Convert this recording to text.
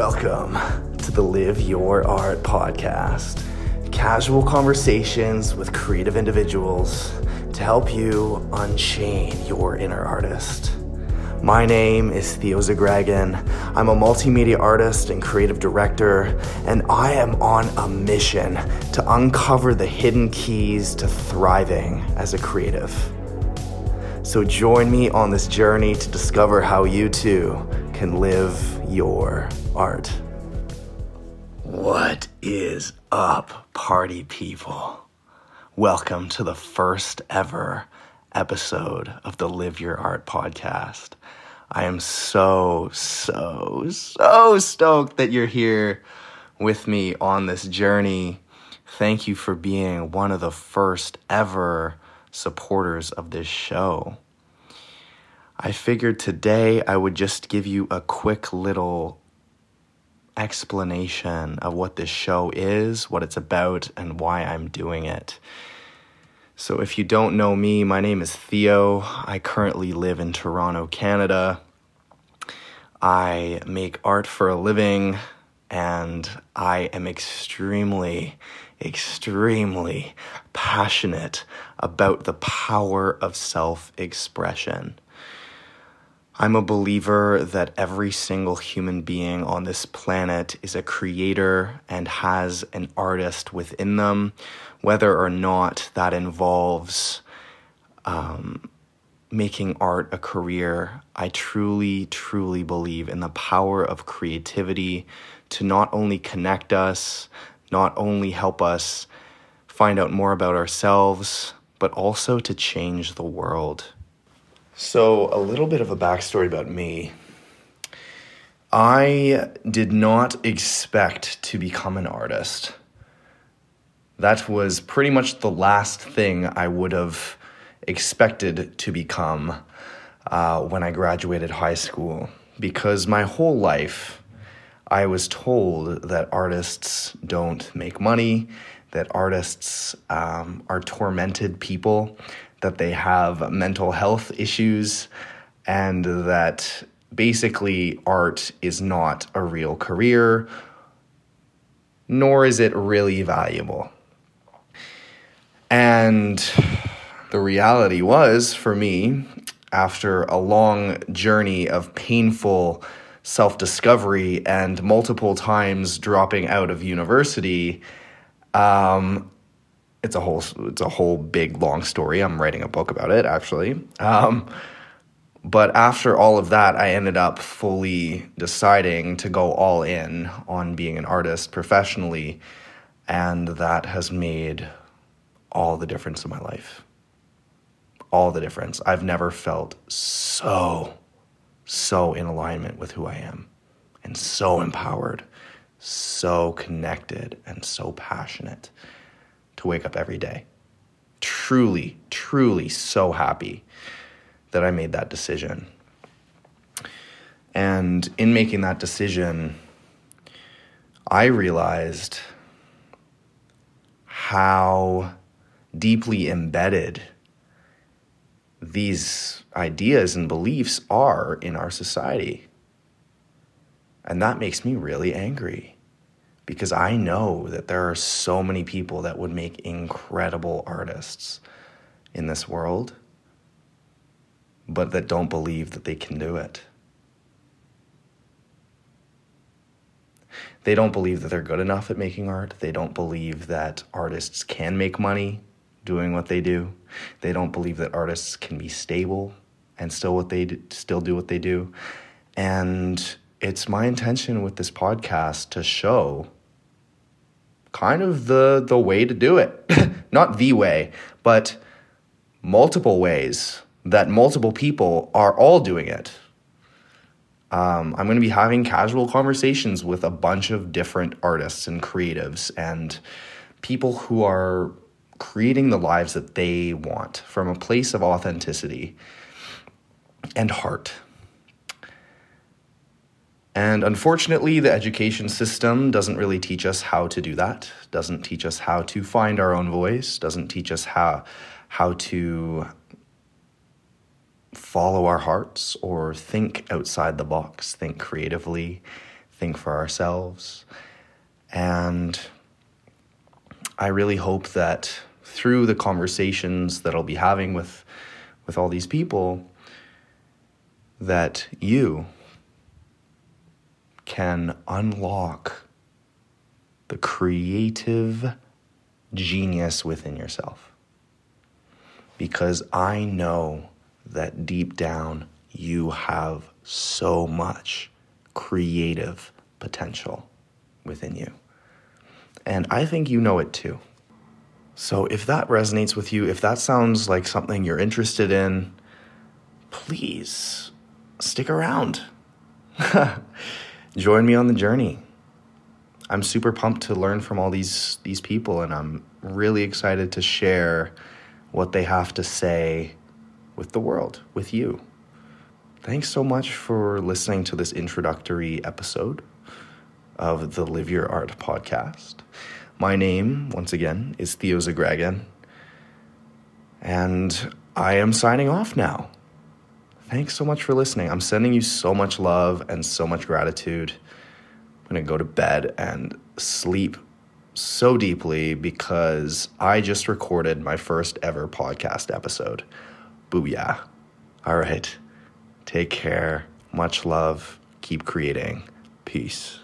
Welcome to the Live Your Art podcast. Casual conversations with creative individuals to help you unchain your inner artist. My name is Theo Zagragan. I'm a multimedia artist and creative director, and I am on a mission to uncover the hidden keys to thriving as a creative. So join me on this journey to discover how you too can live your art. What is up, party people? Welcome to the first ever episode of the Live Your Art podcast. I am so, so, so stoked that you're here with me on this journey. Thank you for being one of the first ever supporters of this show. I figured today I would just give you a quick little explanation of what this show is, what it's about, and why I'm doing it. So, if you don't know me, my name is Theo. I currently live in Toronto, Canada. I make art for a living, and I am extremely, extremely passionate about the power of self expression. I'm a believer that every single human being on this planet is a creator and has an artist within them, whether or not that involves um, making art a career. I truly, truly believe in the power of creativity to not only connect us, not only help us find out more about ourselves, but also to change the world. So, a little bit of a backstory about me. I did not expect to become an artist. That was pretty much the last thing I would have expected to become uh, when I graduated high school. Because my whole life, I was told that artists don't make money, that artists um, are tormented people, that they have mental health issues, and that basically art is not a real career, nor is it really valuable. And the reality was for me, after a long journey of painful self discovery and multiple times dropping out of university, um, it's a whole it's a whole big long story. I'm writing a book about it actually. Um, but after all of that, I ended up fully deciding to go all in on being an artist professionally, and that has made all the difference in my life. All the difference. I've never felt so so in alignment with who I am and so empowered, so connected and so passionate to wake up every day. Truly, truly so happy that I made that decision. And in making that decision, I realized how deeply embedded these ideas and beliefs are in our society. And that makes me really angry because I know that there are so many people that would make incredible artists in this world, but that don't believe that they can do it. They don't believe that they're good enough at making art. They don't believe that artists can make money doing what they do. They don't believe that artists can be stable and still what they do, still do what they do. And it's my intention with this podcast to show kind of the the way to do it. Not the way, but multiple ways that multiple people are all doing it. Um, I'm going to be having casual conversations with a bunch of different artists and creatives and people who are creating the lives that they want from a place of authenticity and heart. And unfortunately, the education system doesn't really teach us how to do that, doesn't teach us how to find our own voice, doesn't teach us how, how to follow our hearts or think outside the box, think creatively, think for ourselves. And I really hope that through the conversations that I'll be having with with all these people that you can unlock the creative genius within yourself. Because I know that deep down you have so much creative potential within you. And I think you know it too. So if that resonates with you, if that sounds like something you're interested in, please stick around. Join me on the journey. I'm super pumped to learn from all these these people and I'm really excited to share what they have to say with the world, with you. Thanks so much for listening to this introductory episode of the Live Your Art podcast. My name, once again, is Theo Zagragan, and I am signing off now. Thanks so much for listening. I'm sending you so much love and so much gratitude. I'm going to go to bed and sleep so deeply because I just recorded my first ever podcast episode. Booyah. All right. Take care. Much love. Keep creating. Peace.